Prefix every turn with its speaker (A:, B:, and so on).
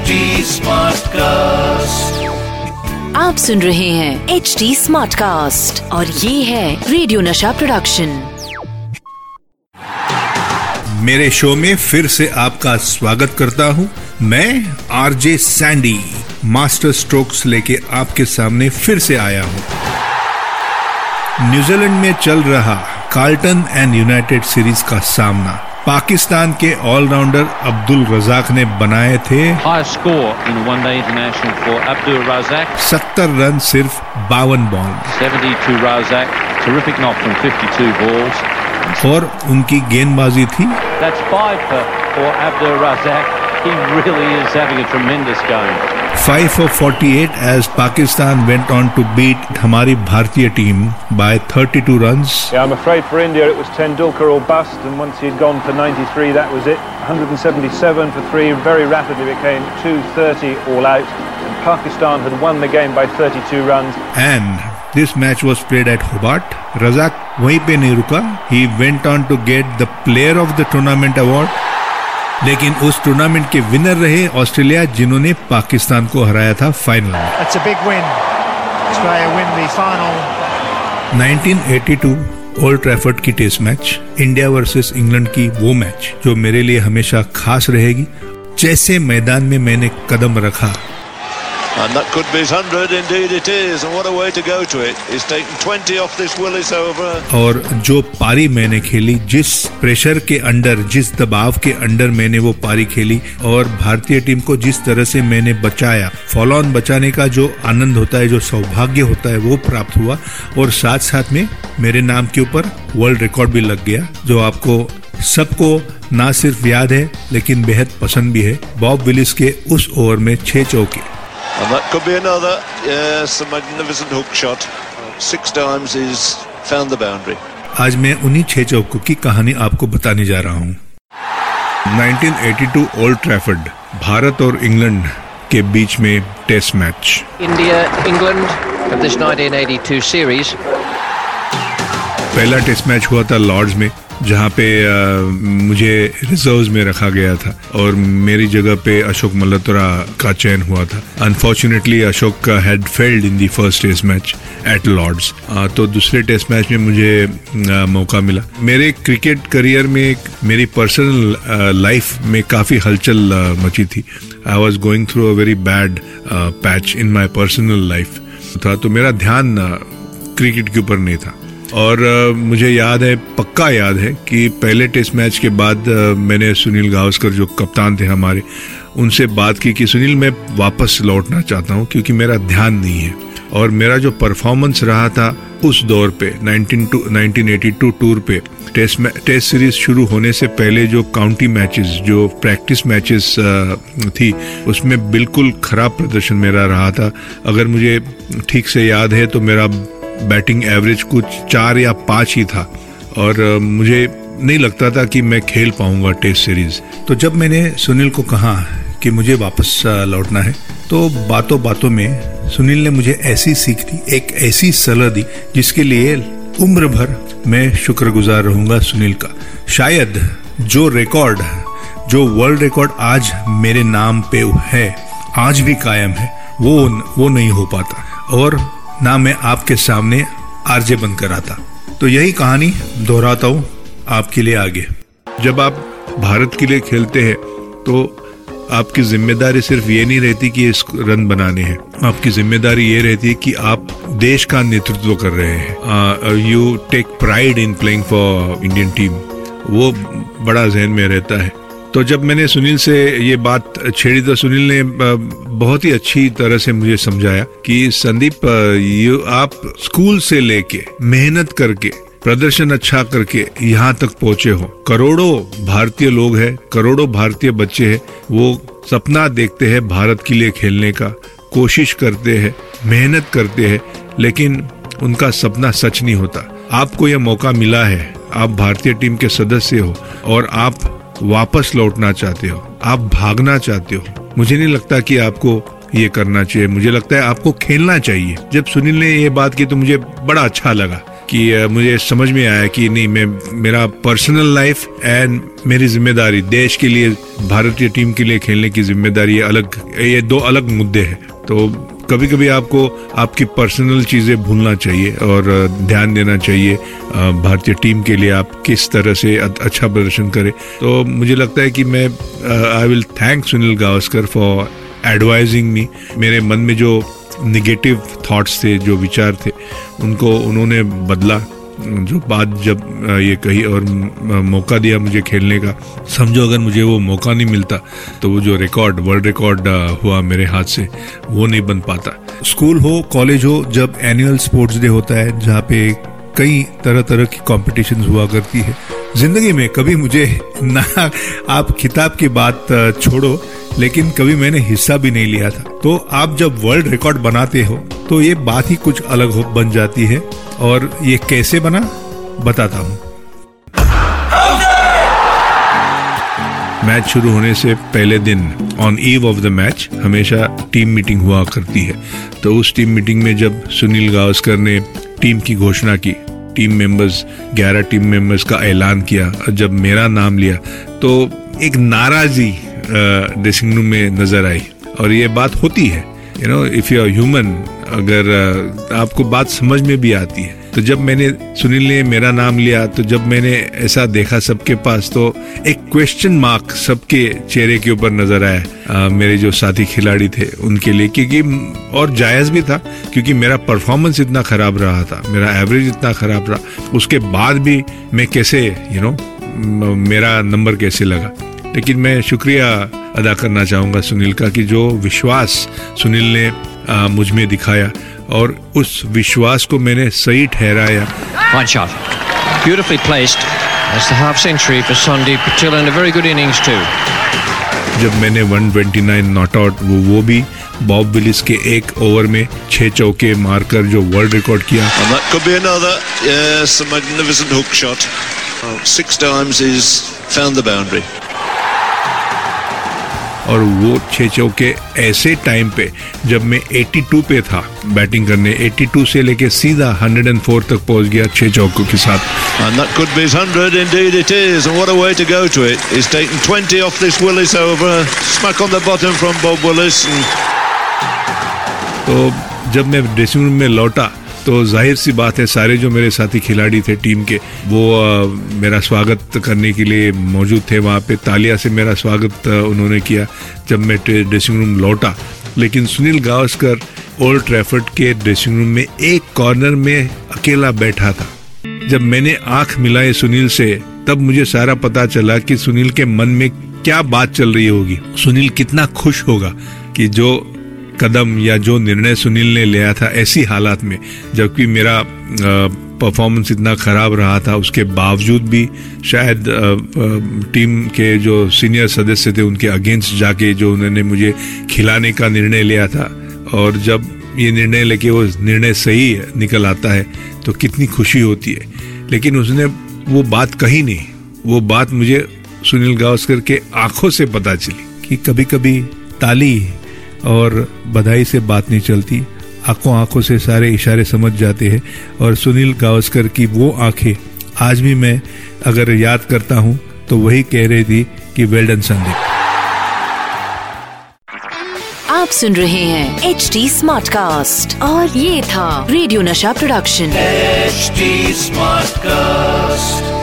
A: HD cast
B: आप सुन रहे हैं एच डी स्मार्ट कास्ट और ये है रेडियो नशा प्रोडक्शन
C: मेरे शो में फिर से आपका स्वागत करता हूँ। मैं आरजे सैंडी मास्टर स्ट्रोक्स लेके आपके सामने फिर से आया हूँ। न्यूजीलैंड में चल रहा कार्ल्टन एंड यूनाइटेड सीरीज़ का सामना। पाकिस्तान के ऑलराउंडर अब्दुल रजाक ने बनाए थे 70 रन सिर्फ़ बावन ball
D: 72 Razak, terrific knock from 52 balls.
C: और उनकी गेंदबाजी थी
D: That's five for, for Abdul Razak. He really is having a tremendous game.
C: 5 for 48 as Pakistan went on to beat Hamari Bhartiya team by 32 runs.
E: Yeah, I'm afraid for India it was Tendulkar or bust, and once he'd gone for 93, that was it. 177 for three, very rapidly became 230 all out. And Pakistan had won the game by 32 runs.
C: And this match was played at Hobart. Razak wahin ruka. He went on to get the Player of the Tournament award. लेकिन उस tournament के winner रहे Australia जिन्होंने पाकिस्तान को हराया था final में।
F: That's a big win. Australia win the final.
C: 1982 Old Trafford की test match India versus England की वो मैच जो मेरे लिए हमेशा खास रहेगी। जैसे मैदान में मैंने कदम रखा
G: And that could be his 100, indeed it is. And what a way to go to it. He's taken 20 off this Willis over.
C: और जो पारी मैंने खेली जिस प्रेशर के अंडर जिस दबाव के अंडर मैंने वो पारी खेली और भारतीय टीम को जिस तरह से मैंने बचाया फॉलो ऑन बचाने का जो आनंद होता है जो सौभाग्य होता है वो प्राप्त हुआ और साथ साथ में मेरे नाम के ऊपर वर्ल्ड रिकॉर्ड भी लग गया जो आपको सबको ना सिर्फ़ याद है लेकिन बेहद पसंद भी है बॉब विलिस के उस ओवर में छह चौके
G: And that could be another. Yes, a magnificent hook shot. Six times he's found the boundary.
C: आज मैं उन्हीं छह चौकों की कहानी आपको बताने जा रहा हूँ। 1982 ओल्ड ट्रैफर्ड भारत और इंग्लैंड के बीच में टेस्ट मैच
H: इंडिया इंग्लैंड
C: पहला टेस्ट मैच हुआ था लॉर्ड्स में जहाँ पे अ, मुझे रिजर्व्स में रखा गया था और मेरी जगह पे अशोक मल्होत्रा का चयन हुआ था। Unfortunately Ashok had failed in the first test match at Lord's तो दूसरे टेस्ट मैच में मुझे अ, मौका मिला। मेरे क्रिकेट करियर में मेरी पर्सनल लाइफ में काफ़ी हलचल अ, मची थी। I was going through a very bad patch in my personal life था तो मेरा ध्यान क्रिकेट के ऊपर नहीं था। और मुझे याद है, पक्का याद है कि पहले टेस्ट मैच के बाद मैंने सुनील गावस्कर, जो कप्तान थे हमारे, उनसे बात की कि सुनील, मैं वापस लौटना चाहता हूँ क्योंकि मेरा ध्यान नहीं है। और मेरा जो परफॉर्मेंस रहा था उस दौर पे 19 टू 1982 टूर पे, टेस्ट टेस्ट सीरीज़ शुरू होने से पहले जो काउंटी मैचेस जो प्रैक्टिस मैचेस थी, उसमें बिल्कुल खराब प्रदर्शन मेरा रहा था। अगर मुझे ठीक से याद है तो मेरा बैटिंग एवरेज कुछ चार या पाँच ही था। और मुझे नहीं लगता था कि मैं खेल पाऊँगा टेस्ट सीरीज़। तो जब मैंने सुनील को कहा कि मुझे वापस लौटना है तो बातों बातों में सुनील ने मुझे ऐसी सीख दी, एक ऐसी सलाह दी, जिसके लिए उम्र भर मैं शुक्रगुजार रहूँगा सुनील का। शायद जो रिकॉर्ड, जो वर्ल्ड रिकॉर्ड आज मेरे नाम पे है, आज भी कायम है, वो वो नहीं हो पाता। और ना मैं आपके सामने आरजे बनकर आता। तो यही कहानी दोहराता हूँ आपके लिए आगे। जब आप भारत के लिए खेलते हैं तो आपकी ज़िम्मेदारी सिर्फ़ ये नहीं रहती कि इस रन बनाने हैं। आपकी ज़िम्मेदारी ये रहती है कि आप देश का नेतृत्व कर रहे हैं। You take pride in playing for Indian team वो बड़ा जहन में रहता है। तो जब मैंने सुनील से ये बात छेड़ी तो सुनील ने बहुत ही अच्छी तरह से मुझे समझाया कि संदीप ये, आप स्कूल से लेके मेहनत करके, प्रदर्शन अच्छा करके यहाँ तक पहुँचे हो। करोड़ों भारतीय लोग हैं, करोड़ों भारतीय बच्चे हैं, वो सपना देखते हैं भारत के लिए खेलने का, कोशिश करते हैं, मेहनत करते हैं, लेकिन उनका सपना सच नहीं होता। आपको यह मौका मिला है, आप भारतीय टीम के सदस्य हो और आप वापस लौटना चाहते हो, आप भागना चाहते हो। मुझे नहीं लगता कि आपको ये करना चाहिए। मुझे लगता है आपको खेलना चाहिए। जब सुनील ने ये बात की तो मुझे बड़ा अच्छा लगा। कि मुझे समझ में आया कि नहीं, मैं, मेरा पर्सनल लाइफ एंड मेरी ज़िम्मेदारी, देश के लिए, भारतीय टीम के लिए खेलने की ज़िम्मेदारी अलग, ये दो अलग मुद्दे हैं। तो कभी कभी आपको, आपकी पर्सनल चीज़ें भूलना चाहिए और ध्यान देना चाहिए भारतीय टीम के लिए आप किस तरह से अच्छा प्रदर्शन करें। तो मुझे लगता है कि मैं I will thank Sunil Gavaskar for advising me मेरे मन में जो निगेटिव थॉट्स थे, जो विचार थे उनको उन्होंने बदला। जो बात जब ये कही और मौका दिया मुझे खेलने का, समझो अगर मुझे वो मौका नहीं मिलता तो वो जो रिकॉर्ड वर्ल्ड रिकॉर्ड हुआ मेरे हाथ से, वो नहीं बन पाता। स्कूल हो, कॉलेज हो, जब एनुअल स्पोर्ट्स डे होता है, जहाँ पे कई तरह तरह की कॉम्पिटिशन हुआ करती है। ज़िंदगी में कभी मुझे ना, आप खिताब की बात छोड़ो, लेकिन कभी मैंने हिस्सा भी नहीं लिया था। तो आप जब वर्ल्ड रिकॉर्ड बनाते हो तो ये बात ही कुछ अलग हो, बन जाती है। और ये कैसे बना, बताता हूँ। मैच शुरू होने से पहले दिन on eve of the match हमेशा टीम मीटिंग हुआ करती है। तो उस टीम मीटिंग में जब सुनील गावस्कर ने टीम की घोषणा की टीम मेंबर्स 11 टीम मेंबर्स का ऐलान किया, और जब मेरा नाम लिया तो एक नाराजी ड्रेसिंग रूम में नज़र आई। और ये बात होती है। You know if you are human अगर आपको बात समझ में भी आती है तो जब मैंने सुनील ने मेरा नाम लिया तो जब मैंने ऐसा देखा सबके पास तो एक क्वेश्चन मार्क सबके चेहरे के ऊपर नज़र आया। आ, मेरे जो साथी खिलाड़ी थे उनके लिए क्योंकि और जायज़ भी था क्योंकि मेरा परफॉर्मेंस इतना खराब रहा था मेरा एवरेज इतना खराब रहा। उसके बाद भी मैं कैसे यू you नो know, मेरा नंबर कैसे लगा? लेकिन मैं शुक्रिया अदा करना चाहूँगा सुनील का कि जो विश्वास सुनील ने मुझमें दिखाया। और उस विश्वास को मैंने सही ठहराया। जब मैंने 129 नॉट आउट वो वो भी बॉब विलिस के एक ओवर में छह चौके मारकर जो वर्ल्ड रिकॉर्ड किया। और वो छह चौके ऐसे टाइम पे जब मैं 82 पे था बैटिंग करने 82 से लेके सीधा 104 तक पहुँच गया छह चौकों के साथ
G: And that could be 100, indeed it is. And what a way to go to it. He's taken 20 off this Willis over. Smack on the bottom from Bob Willis. And...
C: तो जब मैं ड्रेसिंग रूम में लौटा तो ज़ाहिर सी बात है सारे जो मेरे साथी खिलाड़ी थे टीम के वो आ, मेरा स्वागत करने के लिए मौजूद थे वहाँ पे। तालिया से मेरा स्वागत उन्होंने किया जब मैं ड्रेसिंग रूम लौटा। लेकिन सुनील गावस्कर ओल्ड ट्रैफर्ड के ड्रेसिंग रूम में एक कॉर्नर में अकेला बैठा था। जब मैंने आँख मिलाई सुनील से तब मुझे सारा पता चला कि सुनील के मन में क्या बात चल रही होगी। सुनील कितना खुश होगा कि जो कदम या जो निर्णय सुनील ने लिया था ऐसी हालात में, जबकि मेरा परफॉर्मेंस इतना ख़राब रहा था, उसके बावजूद भी शायद टीम के जो सीनियर सदस्य थे, उनके अगेंस्ट जाके जो उन्होंने मुझे खिलाने का निर्णय लिया था, और जब ये निर्णय लेके वो निर्णय सही निकल आता है तो कितनी खुशी होती है। लेकिन उसने वो बात कही नहीं। वो बात मुझे सुनील गावस्कर के आँखों से पता चली कि कभी कभी ताली और बधाई से बात नहीं चलती। आँखों आँखों से सारे इशारे समझ जाते हैं और सुनील गावस्कर की वो आँखें आज भी मैं अगर याद करता हूँ तो वही कह रही थी कि वेल्डन संदीप
B: आप सुन रहे हैं एच डी स्मार्ट कास्ट और ये था रेडियो नशा प्रोडक्शन एचडी स्मार्ट कास्ट